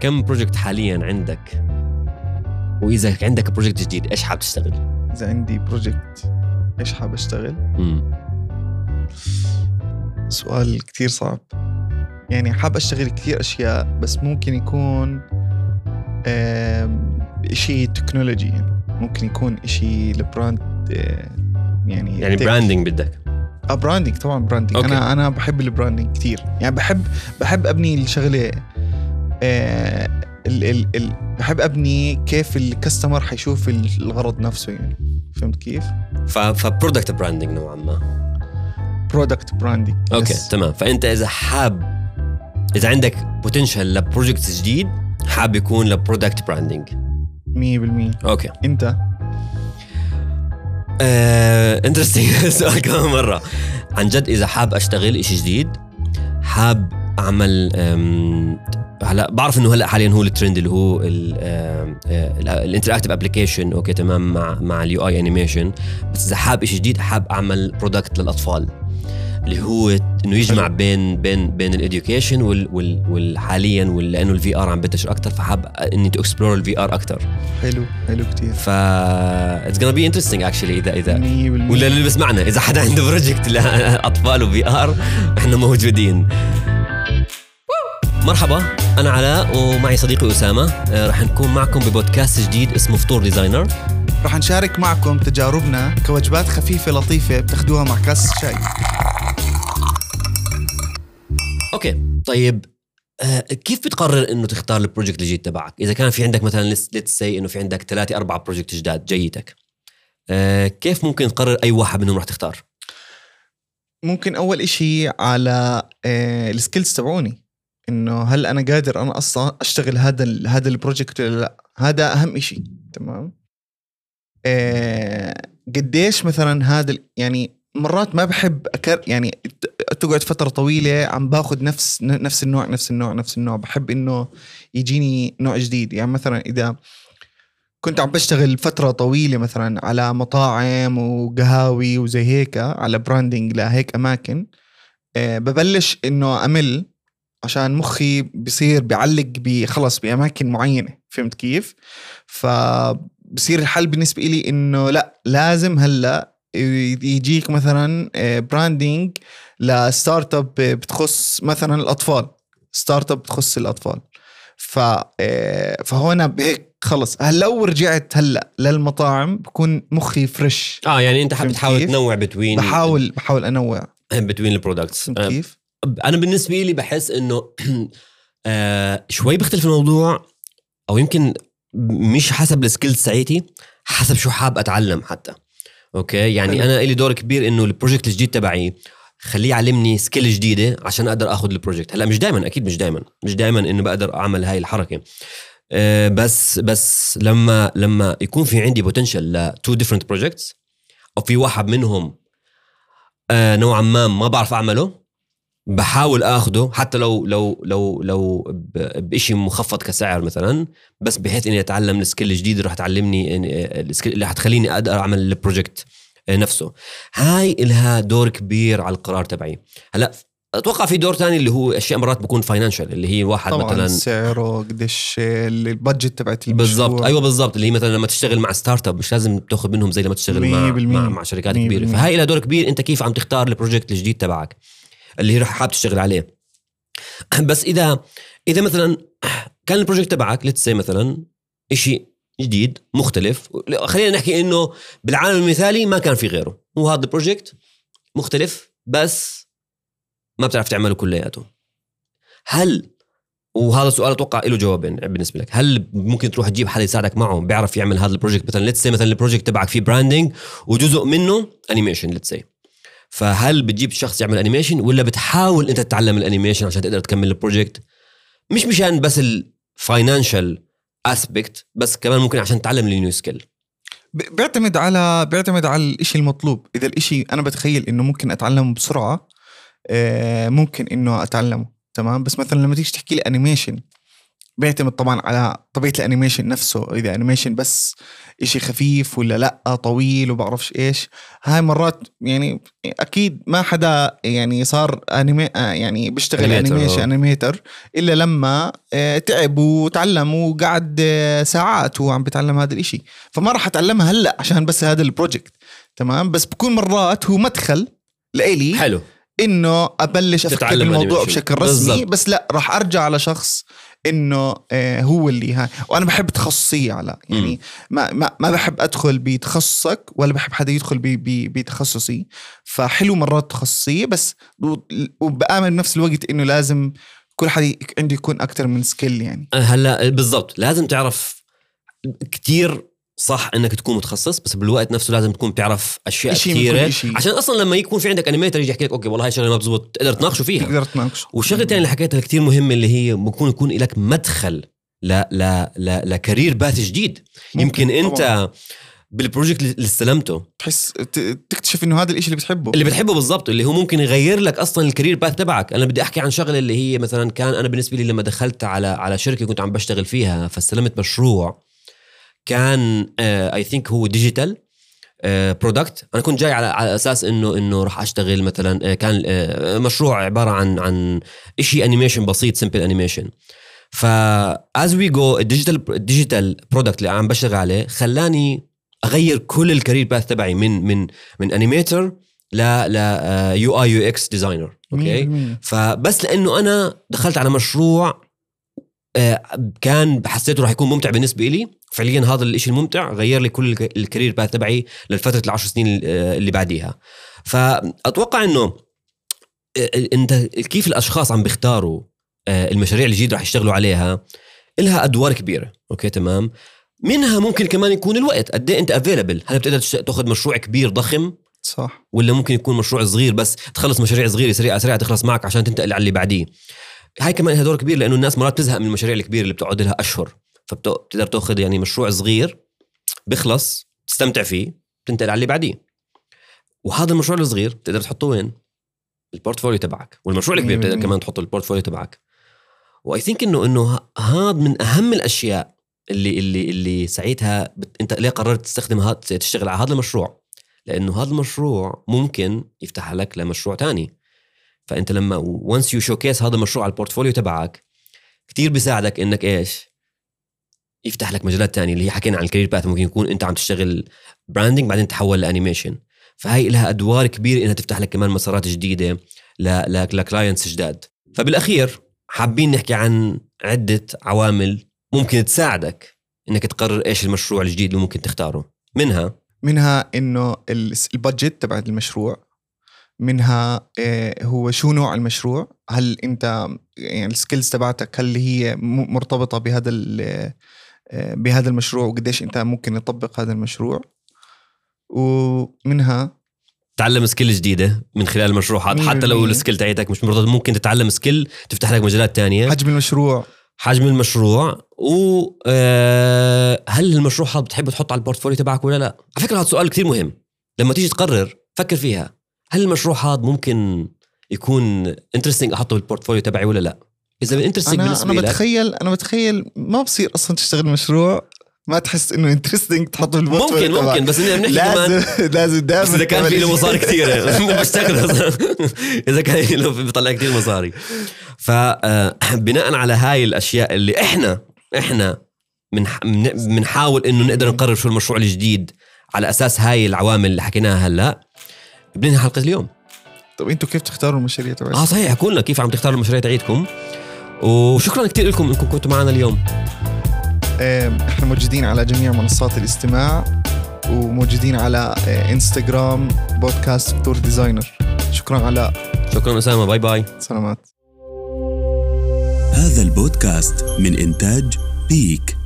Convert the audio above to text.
كم project حاليا عندك؟ وإذا عندك project جديد إيش حابب تشتغل؟ إذا عندي project إيش حاب أشتغل؟ امم سؤال كتير صعب. يعني حاب أشتغل كثير أشياء بس ممكن يكون إشي technology يعني ممكن اشي إشي ل brand آه، يعني يعني. branding بدك. آه branding طبعا branding. أنا أنا بحب ال branding كثير يعني بحب بحب أبني الشغلة آه ال ال ال بحب أبني كيف ال customer حيشوف الغرض نفسه يعني. فهمت كيف؟ ف ف product branding نوعا ما. product branding okay تمام. فأنت إذا حاب إذا عندك potential ل project جديد حاب يكون ل product branding 100% okay. أنت؟ interesting سؤال كمان مرة. عن جد إذا حاب أشتغل إشي جديد حاب اعمل هلا بعرف إنه هلا حاليا هو الترند اللي هو ال interactive application okay تمام مع مع ال UI animation بس إذا حاب شيء جديد حاب أعمل product للأطفال. اللي هو إنه يجمع. بين بين بين ال education وال وال والحاليا وال- لأنه ال VR عم بنتشر أكثر فحاب إني to explore ال VR أكثر حلو حلو كثير ف it's gonna be interesting actually إذا إذا. 100% ولا اللي بسمعنا إذا حدا عنده project لأطفال و VR إحنا موجودين. مرحبا أنا علاء ومعي صديقي أسامة. آه، رح نكون معكم ببودكاست جديد اسمه فطور designer. رح نشارك معكم تجاربنا كوجبات خفيفة لطيفة بتاخدوها مع كاس شاي. okay طيب آه، كيف بتقرر إنه تختار ال project الجديد تبعك؟ إذا كان في عندك مثلا let's say إنه في عندك ثلاثة أربعة project جداد جيتك آه، كيف ممكن تقرر أي واحد منهم رح تختار؟ ممكن أول إشي على ال skills تبعوني. إنه هل أنا قادر أنا أصلا أشتغل هذا ال هذا ال project ولا لا؟ هذا أهم إشي تمام؟ آه قديش مثلا هذا يعني مرات ما بحب أكر يعني تقعد فترة طويلة عم باخذ نفس نفس النوع نفس النوع نفس النوع. بحب إنه يجيني نوع جديد. يعني مثلا إذا كنت عم بشتغل فترة طويلة مثلا على مطاعم وقهاوي وزي هيك على branding لهيك أماكن آه، ببلش إنه أمل عشان مخي بصير بيعلق بخلص بأماكن معينة. فهمت كيف؟ فبصير الحل بالنسبة لي إنه لا لازم هلأ يجيك مثلا branding ل startup بتخص مثلا الأطفال. startup بتخص الأطفال. ف آه، فهون بهيك خلص. هل لو رجعت هلأ للمطاعم بكون مخي fresh آه يعني أنت بتحاول كيف؟ تنوع between بحاول بحاول أنوع. between ال projects كيف؟ أنا بالنسبة لي بحس إنه آه شوي بيختلف الموضوع أو يمكن مش حسب ال skills تاعيتي حسب شو حاب أتعلم حتى. okay؟ يعني. أنا لي دور كبير إنه ال project الجديد تبعي خليه يعلمني skill جديدة عشان أقدر آخذ ال project هلأ مش دائما أكيد مش دائما مش دائما إنه بقدر أعمل هاي الحركة. آه بس بس لما لما يكون في عندي potential ل two different projects أو في واحد منهم آه نوعا ما ما بعرف أعمله بحاول آخده حتى لو لو لو لو بشيء مخفض كسعر مثلا بس بحيث إني أتعلم ال skill الجديد راح تعلمني ال skill اللي حتخليني أقدر أعمل ال project نفسه. هاي إلها دور كبير على القرار تبعي. هلأ أتوقع في دور تاني اللي هو أشياء مرات بكون financial اللي هي واحد طبعا مثلا سعره قديش ال budget تبعت المشروع. بالضبط. أيوه بالضبط. اللي هي مثلا لما تشتغل مع startup مش لازم تاخذ منهم زي لما تشتغل مع. مع, مع شركات كبيرة. فهاي لها دور كبير. أنت كيف عم تختار ال project الجديد تبعك؟ اللي هي حابب تشتغل عليه. بس إذا إذا مثلا كان ال project تبعك let's say مثلا شيء جديد مختلف خلينا نحكي إنه بالعالم المثالي ما كان في غيره. هو هذا ال project مختلف بس ما بتعرف تعمله كلياته. هل وهذا السؤال أتوقع له جوابين بالنسبة لك. هل ممكن تروح تجيب حدا يساعدك معه بيعرف يعمل هذا ال project؟ مثلا let's say مثلا ال project تبعك فيه branding وجزء منه animation let's say فهل بتجيب شخص يعمل animation ولا بتحاول أنت تتعلم ال animation عشان تقدر تكمل ال project مش مشان بس ال financial aspect بس كمان ممكن عشان تتعلم ال new skill بيعتمد على بيعتمد على الإشي المطلوب. إذا الإشي أنا بتخيل إنه ممكن أتعلمه بسرعة آه، ممكن إنه أتعلمه تمام؟ بس مثلا لما تيجي تحكي لي animation بيعتمد طبعا على طبيعة ال animation نفسه إذا animation بس إشي خفيف ولا لأ طويل وبعرفش إيش هاي مرات يعني أكيد ما حدا يعني صار انمي آه، يعني بيشتغل animation آه. animator إلا لما آه، تعب وتعلم وقعد آه، ساعات وهو عم بيتعلم هذا الإشي فما راح أتعلمها هلأ عشان بس هذا البروجكت تمام بس بكون مرات هو مدخل لإلي حلو إنه أبلش أفكر بالموضوع animation. بشكل رسمي بالضبط. بس لأ راح أرجع على شخص إنه آه هو اللي هاي وأنا بحب تخصصيه على يعني ما ما ما بحب أدخل بتخصصك ولا بحب حدا يدخل بتخصصي. فحلو مرات تخصصيه بس وبآمن بنفس الوقت إنه لازم كل حدا عنده يكون أكثر من skill يعني. هلأ بالضبط. لازم تعرف كتير صح إنك تكون متخصص بس بالوقت نفسه لازم تكون بتعرف أشياء إشي كثيرة. إشي. عشان أصلا لما يكون في عندك animator يجي يحكي لك okay والله هاي شغلة ما بزبط تقدر تناقشه فيها. تقدر تناقش والشغلة الثانية اللي حكيتها كثير مهمة اللي هي بكون يكون لك مدخل ل ل ل ل career path جديد. يمكن طبعاً. انت بال project اللي استلمته. تحس تكتشف إنه هذا الإشي اللي بتحبه. اللي بتحبه بالضبط اللي هو ممكن يغير لك أصلا ال career path تبعك. أنا بدي أحكي عن شغلة اللي هي مثلا كان أنا بالنسبة لي لما دخلت على على شركة كنت عم بشتغل فيها فاستلمت مشروع. كان I think هو digital product أنا كنت جاي على على أساس إنه إنه راح أشتغل مثلا آه، كان آه، مشروع عبارة عن عن شيء animation بسيط simple animation ف as we go ال digital ال digital product اللي عم بشتغل عليه خلاني أغير كل ال career path تبعي من من من animator ل ل UI UX designer okay؟ 100%. فبس لأنه أنا دخلت على مشروع آه، كان حسيته راح يكون ممتع بالنسبة لي فعليا هذا الشيء الممتع غير لي كل الك- ال career path تبعي للفترة العشر سنين آه، اللي بعديها. فأتوقع إنه آه، أنت كيف الأشخاص عم بيختاروا آه، المشاريع الجديدة راح يشتغلوا عليها؟ إلها أدوار كبيرة. okay تمام. منها ممكن كمان يكون الوقت. قد إيه أنت available هل بتقدر تأخذ مشروع كبير ضخم؟ صح. ولا ممكن يكون مشروع صغير بس تخلص مشاريع صغيرة سريعة سريعة تخلص معك عشان تنتقل على اللي بعديه؟ هاي كمان لها دور كبير لأنه الناس مرات بتزهق من المشاريع الكبيرة اللي بتقعد لها أشهر فبتقدر تأخذ يعني مشروع صغير بخلص تستمتع فيه تنتقل على اللي بعديه. وهذا المشروع الصغير بتقدر تحطه وين؟ ال portfolio تبعك. والمشروع الكبير بتقدر. كمان تحطه ال portfolio تبعك. و I think إنه إنه هذا من أهم الأشياء اللي اللي اللي ساعتها بت... أنت ليه قررت تستخدم هذا تشتغل على هذا المشروع؟ لأنه هذا المشروع ممكن يفتح لك لمشروع تاني. فأنت لما once you showcase هذا المشروع على ال portfolio تبعك كتير بيساعدك إنك إيش؟ يفتح لك مجالات تانية اللي هي حكينا عن ال career path ممكن يكون أنت عم تشتغل branding بعدين تحول ل animation فهي لها أدوار كبيرة إنها تفتح لك كمان مسارات جديدة ل clients جداد. فبالأخير حابين نحكي عن عدة عوامل ممكن تساعدك إنك تقرر إيش المشروع الجديد اللي ممكن تختاره. منها منها إنه ال- ال budget تبع المشروع منها آه، هو شو نوع المشروع؟ هل انت يعني ال skills تبعتك هل هي مرتبطة بهذا آه، بهذا المشروع؟ وقديش انت ممكن تطبق هذا المشروع؟ ومنها تعلم skill جديدة من خلال المشروع حتى لو. ال skill تاعتك مش مرتبط ممكن تتعلم skill تفتح لك مجالات تانية. حجم المشروع. حجم المشروع و آه، هل المشروع هذا بتحب تحطه على ال portfolio تبعك ولا لا؟ على فكرة هذا سؤال كثير مهم. لما تيجي تقرر فكر فيها. هل المشروع هذا ممكن يكون interesting أحطه بال portfolio تبعي ولا لا؟ إذا interesting أنا بالنسبة أنا لك بتخيل أنا بتخيل ما بصير أصلا تشتغل مشروع ما تحس إنه interesting تحطه في ممكن ال portfolio ممكن بس بنحكي كمان لازم لازم دائما بس إذا كان في له مصاري كثيره مو بشتغل إذا كان له بيطلع كثير مصاري. فبناء على هاي الأشياء اللي إحنا إحنا بنح- بن- بنحاول إنه نقدر نقرر شو المشروع الجديد على أساس هاي العوامل اللي حكيناها هلا. بننهي حلقة اليوم. طب أنتوا كيف تختاروا المشاريع تبعكم؟ آه صحيح حكوا لنا كيف عم تختاروا المشاريع تاعيتكم وشكرا كثير لكم إنكم كنتوا معنا اليوم. إحنا موجودين على جميع منصات الاستماع وموجودين على آه، انستغرام بودكاست دكتور designer. شكرا على. شكرا أسامة bye bye. سلامات. هذا البودكاست من إنتاج بيك.